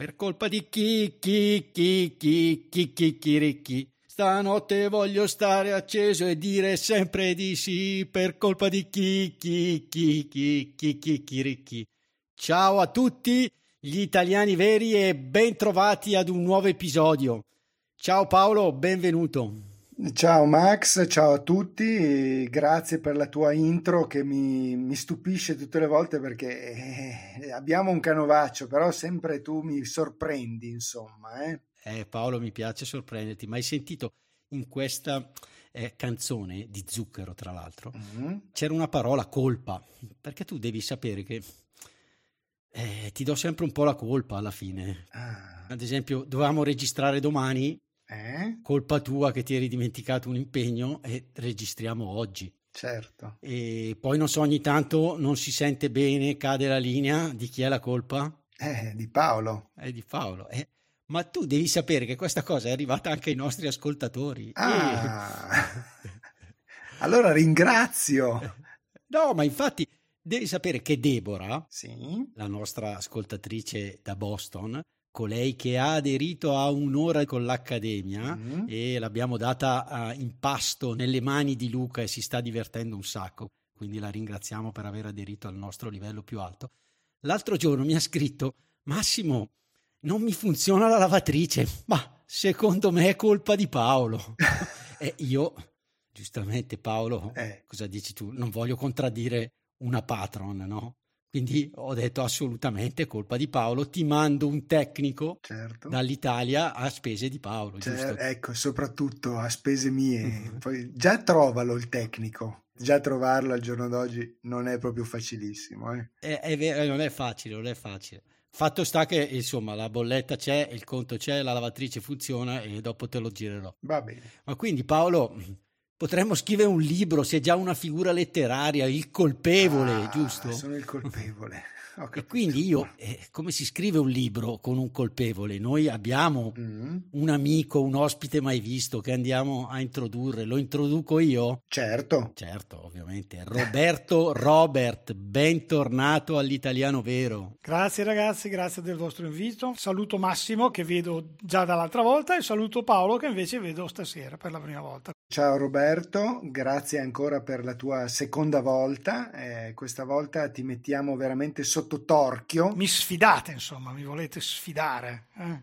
Per colpa di chi, chi, chi, chi, chi, chi, chi, ricchi. Stanotte voglio stare acceso e dire sempre di sì per colpa di chi, chi, chi, chi, chi, chi, chi, ricchi. Ciao a tutti gli italiani veri e ben trovati ad un nuovo episodio. Ciao Paolo, benvenuto. Ciao Max, ciao a tutti, grazie per la tua intro che mi, mi stupisce tutte le volte perché eh, abbiamo un canovaccio, però sempre tu mi sorprendi, insomma. Eh, eh Paolo, mi piace sorprenderti, ma hai sentito in questa eh, canzone di Zucchero, tra l'altro, mm-hmm. c'era una parola colpa, perché tu devi sapere che eh, ti do sempre un po' la colpa alla fine. Ah. Ad esempio, dovevamo registrare domani eh? Colpa tua che ti eri dimenticato un impegno e registriamo oggi. Certo. E poi non so, ogni tanto non si sente bene, cade la linea. Di chi è la colpa? Eh, di Paolo. È di Paolo. Eh. Ma tu devi sapere che questa cosa è arrivata anche ai nostri ascoltatori. Ah. E... allora ringrazio. No, ma infatti devi sapere che Deborah, sì? la nostra ascoltatrice da Boston, colei che ha aderito a un'ora con l'Accademia mm-hmm. e l'abbiamo data uh, in pasto nelle mani di Luca e si sta divertendo un sacco, quindi la ringraziamo per aver aderito al nostro livello più alto. L'altro giorno mi ha scritto Massimo, non mi funziona la lavatrice, ma secondo me è colpa di Paolo. e io, giustamente Paolo, eh. cosa dici tu? Non voglio contraddire una patron, no? Quindi ho detto assolutamente colpa di Paolo, ti mando un tecnico certo. dall'Italia a spese di Paolo. Cioè, ecco, soprattutto a spese mie. Mm-hmm. Poi già trovalo il tecnico, già trovarlo al giorno d'oggi non è proprio facilissimo. Eh. È, è vero, non è facile, non è facile. Fatto sta che insomma la bolletta c'è, il conto c'è, la lavatrice funziona e dopo te lo girerò. Va bene. Ma quindi Paolo Potremmo scrivere un libro, se è già una figura letteraria, il colpevole, ah, giusto? Sono il colpevole. E quindi io, eh, come si scrive un libro con un colpevole? Noi abbiamo mm. un amico, un ospite mai visto che andiamo a introdurre. Lo introduco io? Certo. Certo, ovviamente. Roberto Robert, bentornato all'italiano vero. Grazie ragazzi, grazie del vostro invito. Saluto Massimo che vedo già dall'altra volta e saluto Paolo che invece vedo stasera per la prima volta. Ciao Roberto, grazie ancora per la tua seconda volta. Eh, questa volta ti mettiamo veramente sotto torchio. Mi sfidate, insomma, mi volete sfidare. Eh?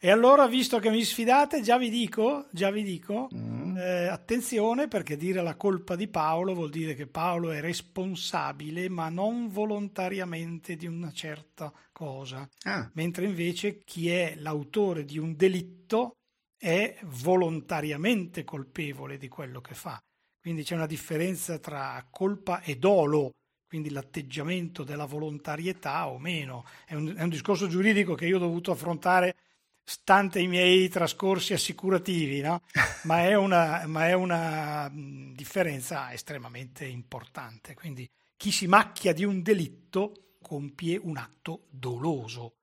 E allora, visto che mi sfidate, già vi dico, già vi dico mm. eh, attenzione perché dire la colpa di Paolo vuol dire che Paolo è responsabile, ma non volontariamente di una certa cosa. Ah. Mentre invece chi è l'autore di un delitto è volontariamente colpevole di quello che fa. Quindi c'è una differenza tra colpa e dolo quindi l'atteggiamento della volontarietà o meno. È un, è un, discorso giuridico che io ho dovuto affrontare stante i miei trascorsi assicurativi, no? ma, è una, ma è una differenza estremamente importante. Quindi chi si macchia di un delitto compie un atto doloso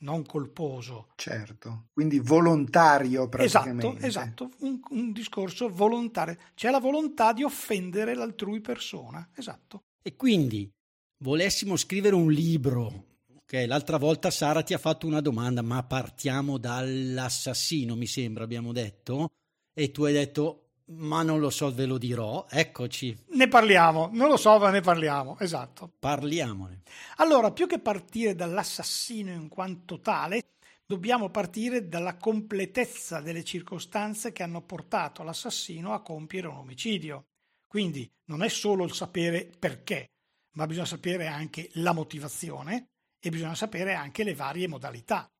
non colposo. Certo, quindi volontario praticamente. Esatto, esatto, un, un, discorso volontario. C'è la volontà di offendere l'altrui persona, esatto. E quindi volessimo scrivere un libro. Ok, l'altra volta Sara ti ha fatto una domanda, ma partiamo dall'assassino, mi sembra, abbiamo detto. E tu hai detto, ma non lo so, ve lo dirò. Eccoci. Ne parliamo, non lo so, ma ne parliamo, esatto. Parliamone. Allora, più che partire dall'assassino in quanto tale, dobbiamo partire dalla completezza delle circostanze che hanno portato l'assassino a compiere un omicidio. Quindi non è solo il sapere perché, ma bisogna sapere anche la motivazione e bisogna sapere anche le varie modalità.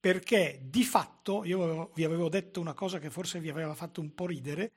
Perché di fatto, io vi avevo detto una cosa che forse vi aveva fatto un po' ridere,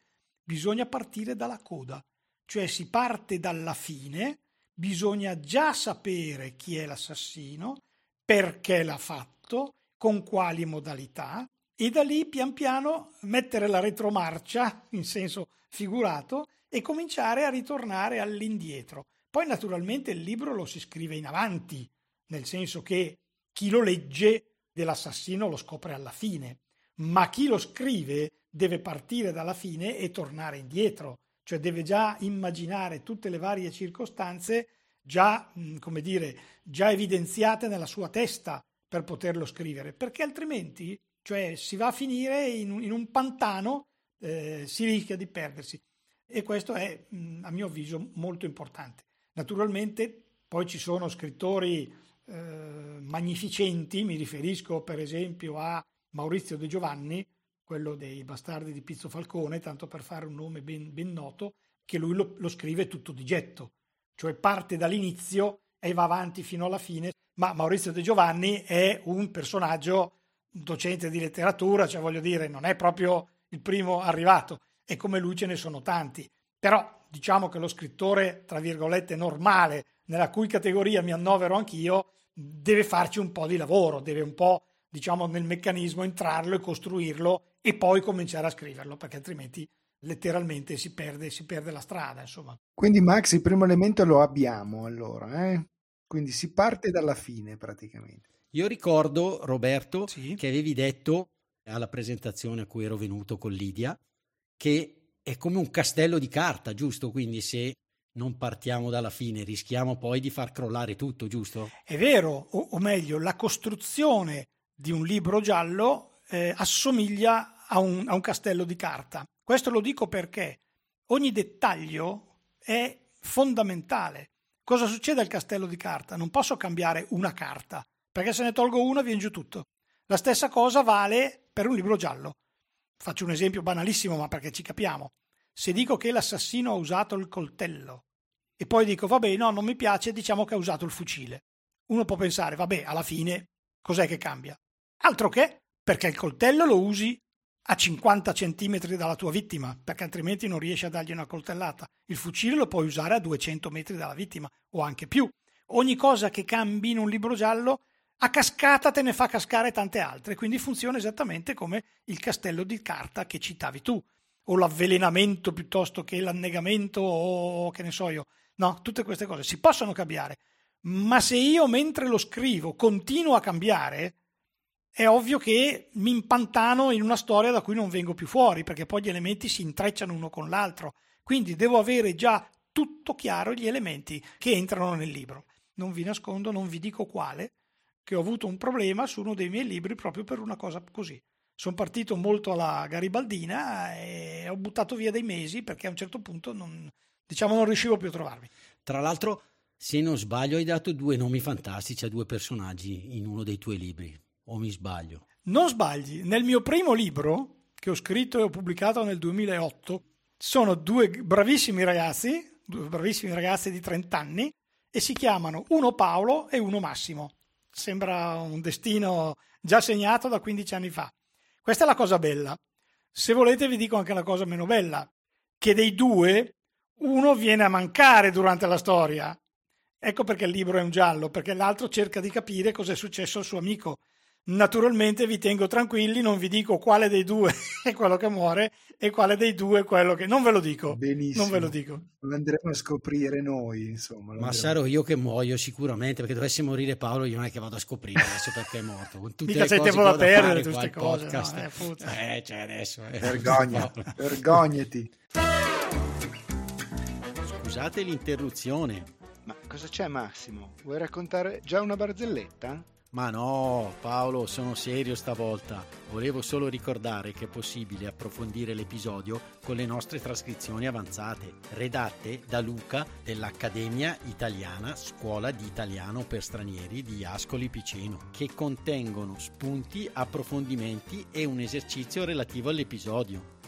bisogna partire dalla coda, cioè si parte dalla fine, bisogna già sapere chi è l'assassino, perché l'ha fatto, con quali modalità e da lì pian piano mettere la retromarcia in senso figurato e cominciare a ritornare all'indietro. Poi naturalmente il libro lo si scrive in avanti, nel senso che chi lo legge dell'assassino lo scopre alla fine, ma chi lo scrive deve partire dalla fine e tornare indietro, cioè deve già immaginare tutte le varie circostanze già, come dire, già evidenziate nella sua testa per poterlo scrivere, perché altrimenti cioè, si va a finire in un, in un pantano, eh, si rischia di perdersi. E questo è, a mio avviso, molto importante. Naturalmente poi ci sono scrittori eh, magnificenti, mi riferisco per esempio a Maurizio De Giovanni, quello dei Bastardi di Pizzo Falcone, tanto per fare un nome ben, ben noto, che lui lo, lo, scrive tutto di getto, cioè parte dall'inizio e va avanti fino alla fine, ma Maurizio De Giovanni è un personaggio docente di letteratura, cioè voglio dire, non è proprio il primo arrivato e come lui ce ne sono tanti. Però diciamo che lo scrittore, tra virgolette, normale, nella cui categoria mi annovero anch'io, deve farci un po' di lavoro, deve un po', diciamo, nel meccanismo entrarlo e costruirlo e poi cominciare a scriverlo, perché altrimenti letteralmente si perde, si perde la strada, insomma. Quindi Max, il primo elemento lo abbiamo allora, eh? Quindi si parte dalla fine praticamente. Io ricordo, Roberto, sì. che avevi detto alla presentazione a cui ero venuto con Lidia che è come un castello di carta, giusto? Quindi se non partiamo dalla fine rischiamo poi di far crollare tutto, giusto? È vero, o, o meglio, la costruzione di un libro giallo eh, assomiglia a un, a un castello di carta. Questo lo dico perché ogni dettaglio è fondamentale. Cosa succede al castello di carta? Non posso cambiare una carta, perché se ne tolgo una viene giù tutto. La stessa cosa vale per un libro giallo. Faccio un esempio banalissimo, ma perché ci capiamo. Se dico che l'assassino ha usato il coltello e poi dico, vabbè, no, non mi piace, diciamo che ha usato il fucile. Uno può pensare, vabbè, alla fine cos'è che cambia? Altro che, perché il coltello lo usi a 50 centimetri dalla tua vittima, perché altrimenti non riesci a dargli una coltellata. Il fucile lo puoi usare a 200 metri dalla vittima o anche più. Ogni cosa che cambi in un libro giallo a cascata te ne fa cascare tante altre, quindi funziona esattamente come il castello di carta che citavi tu, o l'avvelenamento piuttosto che l'annegamento o che ne so io. No, tutte queste cose si possono cambiare, ma se io mentre lo scrivo continuo a cambiare, è ovvio che mi impantano in una storia da cui non vengo più fuori, perché poi gli elementi si intrecciano uno con l'altro. Quindi devo avere già tutto chiaro gli elementi che entrano nel libro. Non vi nascondo, non vi dico quale, che ho avuto un problema su uno dei miei libri proprio per una cosa così. Sono partito molto alla garibaldina e ho buttato via dei mesi perché a un certo punto non, diciamo, non riuscivo più a trovarmi. Tra l'altro, se non sbaglio, hai dato due nomi fantastici a due personaggi in uno dei tuoi libri, o mi sbaglio? Non sbagli, nel mio primo libro, che ho scritto e ho pubblicato nel 2008, sono due bravissimi ragazzi, due bravissimi ragazzi di 30 anni, e si chiamano uno Paolo e uno Massimo sembra un destino già segnato da 15 anni fa. Questa è la cosa bella. Se volete vi dico anche la cosa meno bella, che dei due uno viene a mancare durante la storia. Ecco perché il libro è un giallo, perché l'altro cerca di capire cosa è successo al suo amico Naturalmente vi tengo tranquilli, non vi dico quale dei due è quello che muore e quale dei due è quello che... Non ve lo dico. Benissimo. Non ve lo dico. Lo andremo a scoprire noi, insomma. Ma sarò io che muoio sicuramente, perché dovesse morire Paolo io non è che vado a scoprire adesso perché è morto. Con tutte Mica c'è tempo da perdere tutte queste cose. Podcast. No, eh, eh, cioè adesso... Eh. Vergogna, vergognati. Scusate l'interruzione. Ma cosa c'è Massimo? Vuoi raccontare già una barzelletta? Ma no, Paolo, sono serio stavolta. Volevo solo ricordare che è possibile approfondire l'episodio con le nostre trascrizioni avanzate, redatte da Luca dell'Accademia Italiana Scuola di Italiano per Stranieri di Ascoli Piceno, che contengono spunti, approfondimenti e un esercizio relativo all'episodio.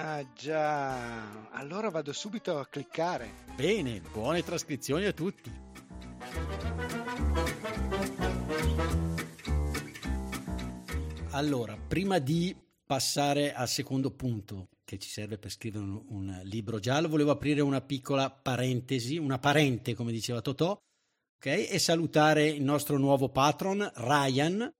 Ah già, allora vado subito a cliccare. Bene, buone trascrizioni a tutti. Allora, prima di passare al secondo punto che ci serve per scrivere un, un, libro giallo, volevo aprire una piccola parentesi, una parente, come diceva Totò, okay? e salutare il nostro nuovo patron, Ryan,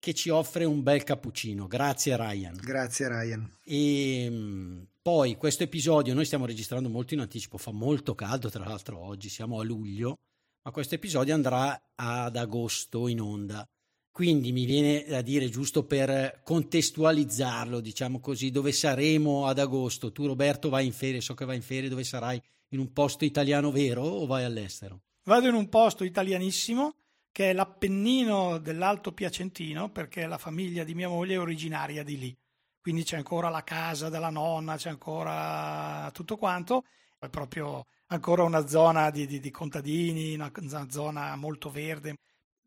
che ci offre un bel cappuccino. Grazie Ryan. Grazie Ryan. E ehm, poi questo episodio noi stiamo registrando molto in anticipo, fa molto caldo tra l'altro oggi, siamo a luglio, ma questo episodio andrà ad agosto in onda. Quindi mi viene da dire, giusto per contestualizzarlo, diciamo così, dove saremo ad agosto? Tu Roberto vai in ferie, so che vai in ferie, dove sarai? In un posto italiano vero o vai all'estero? Vado in un posto italianissimo che è l'Appennino dell'Alto Piacentino, perché la famiglia di mia moglie è originaria di lì. Quindi c'è ancora la casa della nonna, c'è ancora tutto quanto, è proprio ancora una zona di, di, di contadini, una, una zona molto verde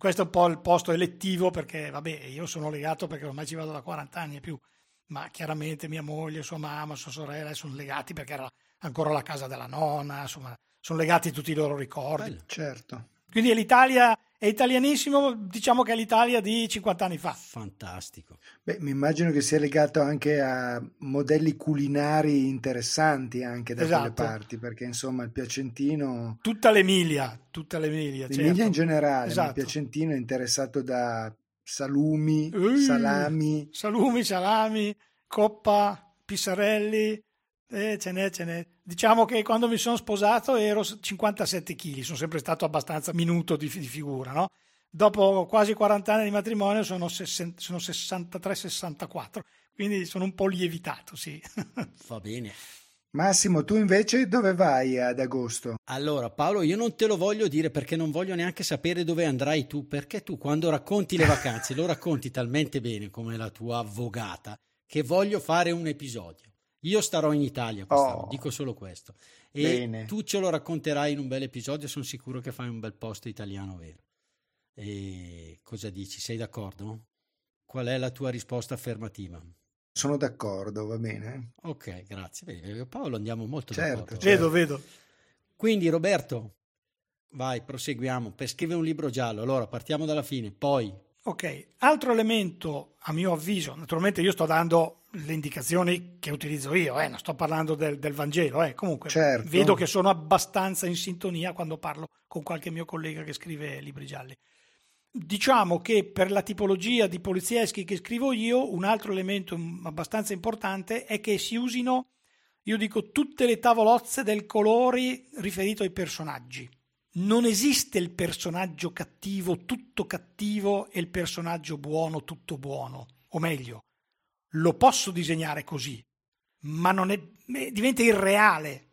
questo è un po' il posto elettivo perché, vabbè, io sono legato perché ormai ci vado da 40 anni e più, ma chiaramente mia moglie, sua mamma, sua sorella sono legati perché era ancora la casa della nonna, insomma, sono legati tutti i loro ricordi. Bello, certo. Quindi l'Italia è italianissimo, diciamo che è l'Italia di 50 anni fa. Fantastico. Beh, mi immagino che sia legato anche a modelli culinari interessanti anche da esatto. quelle parti, perché insomma il Piacentino... Tutta l'Emilia, tutta l'Emilia. L'Emilia certo. in generale, esatto. il Piacentino è interessato da salumi, uh, salami. Salumi, salami, coppa, pissarelli, eh, ce n'è, ce n'è. Diciamo che quando mi sono sposato ero 57 kg, sono sempre stato abbastanza minuto di, di figura, no? Dopo quasi 40 anni di matrimonio sono, sono 63-64, quindi sono un po' lievitato, sì. Va bene. Massimo, tu invece dove vai ad agosto? Allora, Paolo, io non te lo voglio dire perché non voglio neanche sapere dove andrai tu, perché tu quando racconti le vacanze lo racconti talmente bene come la tua avvocata che voglio fare un episodio. Io starò in Italia quest'anno, oh, dico solo questo. E bene. tu ce lo racconterai in un bel episodio, sono sicuro che fai un bel posto italiano vero. E cosa dici? Sei d'accordo? Qual è la tua risposta affermativa? Sono d'accordo, va bene. Ok, grazie. Paolo andiamo molto certo, d'accordo. Certo. Vedo, vedo. Quindi Roberto, vai, proseguiamo. Per scrivere un libro giallo, allora partiamo dalla fine, poi... Ok, altro elemento a mio avviso, naturalmente io sto dando le indicazioni che utilizzo io, eh, non sto parlando del, del Vangelo, eh. comunque certo. vedo che sono abbastanza in sintonia quando parlo con qualche mio collega che scrive libri gialli. Diciamo che per la tipologia di polizieschi che scrivo io, un altro elemento abbastanza importante è che si usino, io dico, tutte le tavolozze del colori riferito ai personaggi. Non esiste il personaggio cattivo, tutto cattivo, e il personaggio buono, tutto buono. O meglio, lo posso disegnare così, ma è, diventa irreale.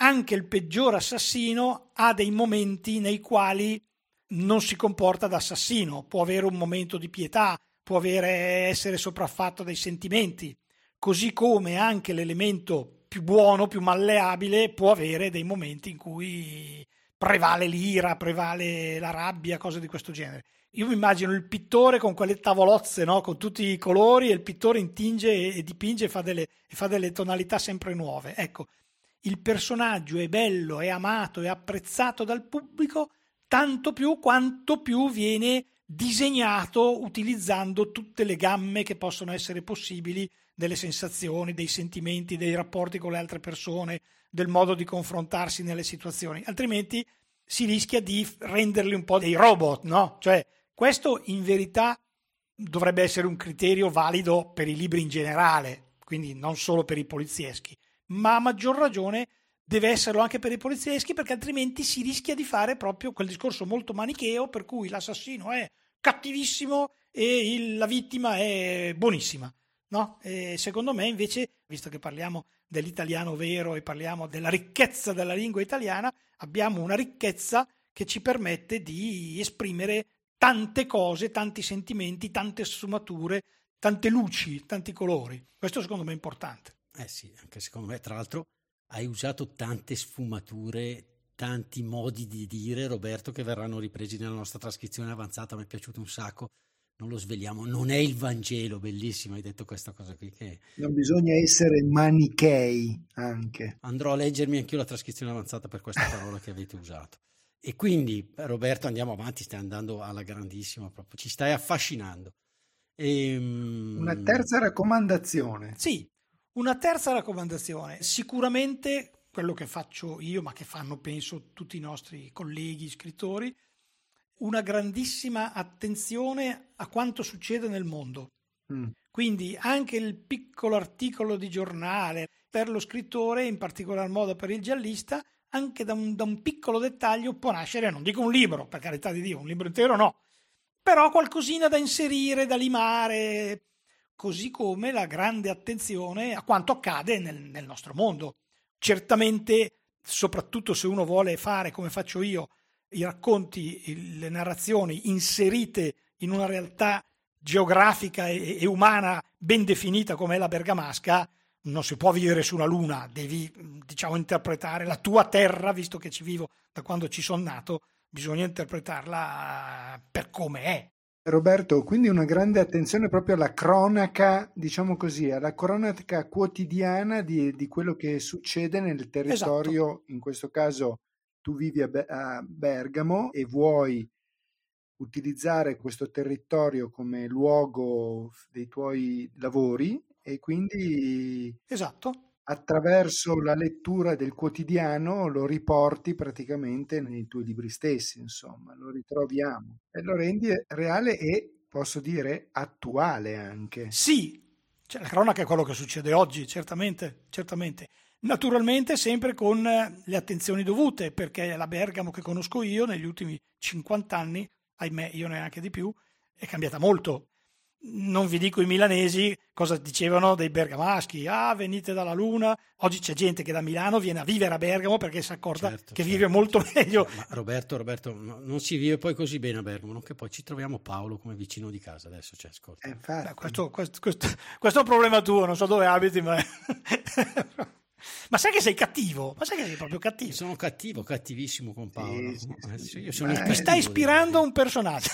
Anche il peggior assassino ha dei momenti nei quali non si comporta da assassino, può avere un momento di pietà, può avere, essere sopraffatto dai sentimenti, così come anche l'elemento più buono, più malleabile, può avere dei momenti in cui prevale l'ira, prevale la rabbia, cose di questo genere. Io mi immagino il pittore con quelle tavolozze, no? con tutti i colori, e il pittore intinge e, dipinge e fa, delle, e fa delle tonalità sempre nuove. Ecco, il personaggio è bello, è amato, è apprezzato dal pubblico, tanto più quanto più viene disegnato utilizzando tutte le gamme che possono essere possibili delle sensazioni, dei sentimenti, dei rapporti con le altre persone, del modo di confrontarsi nelle situazioni. Altrimenti si rischia di renderli un po' dei robot, no? Cioè, questo in verità dovrebbe essere un criterio valido per i libri in generale, quindi non solo per i polizieschi, ma a maggior ragione deve esserlo anche per i polizieschi perché altrimenti si rischia di fare proprio quel discorso molto manicheo per cui l'assassino è cattivissimo e il, la vittima è buonissima. No? E secondo me invece, visto che parliamo dell'italiano vero e parliamo della ricchezza della lingua italiana, abbiamo una ricchezza che ci permette di esprimere tante cose, tanti sentimenti, tante sfumature, tante luci, tanti colori. Questo secondo me è importante. Eh sì, anche secondo me, tra l'altro hai usato tante sfumature, tanti modi di dire, Roberto, che verranno ripresi nella nostra trascrizione avanzata, mi è piaciuto un sacco, non lo sveliamo, non è il Vangelo, bellissimo, hai detto questa cosa qui. Che... Non bisogna essere manichei anche. Andrò a leggermi anch'io la trascrizione avanzata per questa parola che avete usato. E quindi, Roberto, andiamo avanti, stai andando alla grandissima, proprio, ci stai affascinando. E, ehm, Una terza raccomandazione. Sì, una terza raccomandazione. Sicuramente quello che faccio io, ma che fanno penso tutti i nostri colleghi scrittori, una grandissima attenzione a quanto succede nel mondo. Mm. Quindi anche il piccolo articolo di giornale per lo scrittore, in particolar modo per il giallista, anche da un, da un piccolo dettaglio può nascere, non dico un libro, per carità di Dio, un libro intero no, però qualcosina da inserire, da limare, così come la grande attenzione a quanto accade nel, nel nostro mondo. Certamente, soprattutto se uno vuole fare come faccio io, i racconti, le narrazioni inserite in una realtà geografica e, e umana ben definita come è la bergamasca, non si può vivere su una luna, devi diciamo interpretare la tua terra, visto che ci vivo da quando ci sono nato, bisogna interpretarla per come è. Roberto, quindi una grande attenzione proprio alla cronaca, diciamo così, alla cronaca quotidiana di, di quello che succede nel territorio, esatto. in questo caso tu vivi a, Be- a Bergamo e vuoi utilizzare questo territorio come luogo dei tuoi lavori e quindi esatto. attraverso la lettura del quotidiano lo riporti praticamente nei tuoi libri stessi, insomma, lo ritroviamo e lo rendi reale e posso dire attuale anche. Sì, cioè, la cronaca è quello che succede oggi, certamente, certamente. Naturalmente sempre con eh, le attenzioni dovute, perché la Bergamo che conosco io negli ultimi 50 anni, ahimè io neanche di più, è cambiata molto. Non vi dico i milanesi cosa dicevano dei bergamaschi, ah venite dalla Luna, oggi c'è gente che da Milano viene a vivere a Bergamo perché si accorda certo, che certo. vive molto meglio. Ma Roberto, Roberto, non si vive poi così bene a Bergamo, non che poi ci troviamo Paolo come vicino di casa adesso, cioè, ascolta. Eh, Beh, questo, questo, questo, questo, è un problema tuo, non so dove abiti, ma... Ma sai che sei cattivo? Ma sai che sei proprio cattivo? Sono cattivo, cattivissimo con Paolo. Sì, sì, sì. Mi stai ispirando un personaggio.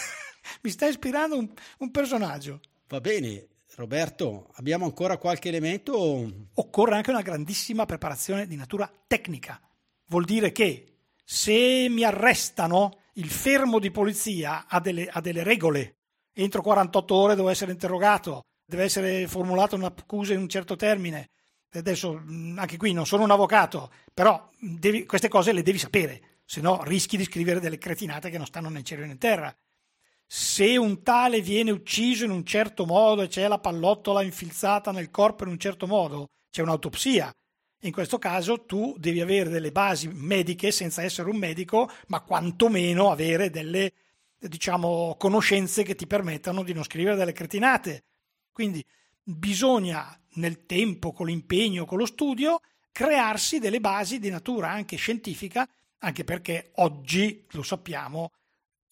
Mi sta ispirando un, un, personaggio. Va bene, Roberto, abbiamo ancora qualche elemento? Occorre anche una grandissima preparazione di natura tecnica. Vuol dire che se mi arrestano, il fermo di polizia ha delle, ha delle regole. Entro 48 ore devo essere interrogato, deve essere formulata un'accusa in un certo termine adesso anche qui non sono un avvocato, però devi, queste cose le devi sapere, se no rischi di scrivere delle cretinate che non stanno né in cielo né in terra. Se un tale viene ucciso in un certo modo e c'è la pallottola infilzata nel corpo in un certo modo, c'è un'autopsia. In questo caso tu devi avere delle basi mediche senza essere un medico, ma quantomeno avere delle diciamo, conoscenze che ti permettano di non scrivere delle cretinate. Quindi bisogna nel tempo, con l'impegno, con lo studio, crearsi delle basi di natura anche scientifica, anche perché oggi, lo sappiamo,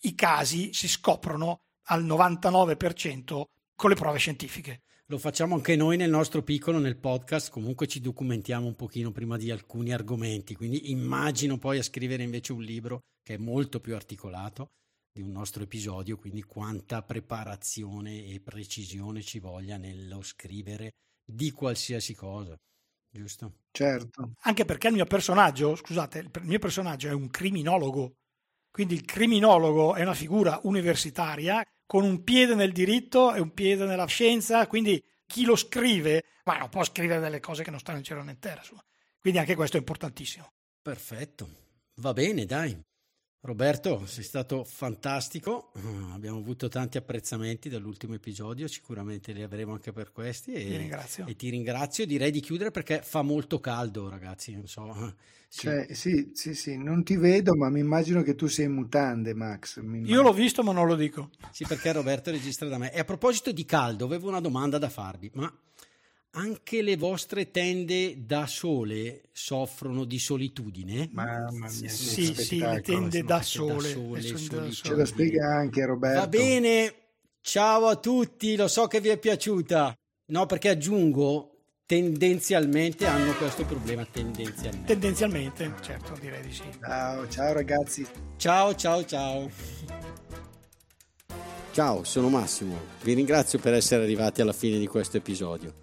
i casi si scoprono al 99% con le prove scientifiche. Lo facciamo anche noi nel nostro piccolo, nel podcast, comunque ci documentiamo un pochino prima di alcuni argomenti, quindi immagino poi a scrivere invece un libro che è molto più articolato di un nostro episodio, quindi quanta preparazione e precisione ci voglia nello scrivere di qualsiasi cosa, giusto? Certo. Anche perché il mio personaggio, scusate, il mio personaggio è un criminologo, quindi il criminologo è una figura universitaria con un piede nel diritto e un piede nella scienza, quindi chi lo scrive, ma non può scrivere delle cose che non stanno in cielo né in terra. Quindi anche questo è importantissimo. Perfetto, va bene, dai. Roberto, sei stato fantastico, uh, abbiamo avuto tanti apprezzamenti dall'ultimo episodio, sicuramente li avremo anche per questi e ti ringrazio. E ti ringrazio. Direi di chiudere perché fa molto caldo, ragazzi, non so. Sì. Cioè, sì, sì, sì, non ti vedo, ma mi immagino che tu sei in mutande, Max. Io l'ho visto, ma non lo dico. Sì, perché Roberto registra da me. E a proposito di caldo, avevo una domanda da farvi, ma anche le vostre tende da sole soffrono di solitudine? Mamma mia, sì, sì, le tende da sole. Da sole Ce lo spiega anche Roberto. Va bene, ciao a tutti, lo so che vi è piaciuta. No, perché aggiungo, tendenzialmente hanno questo problema, tendenzialmente. Tendenzialmente, certo, direi di sì. Ciao, ciao ragazzi. Ciao, ciao, ciao. Ciao, sono Massimo. Vi ringrazio per essere arrivati alla fine di questo episodio.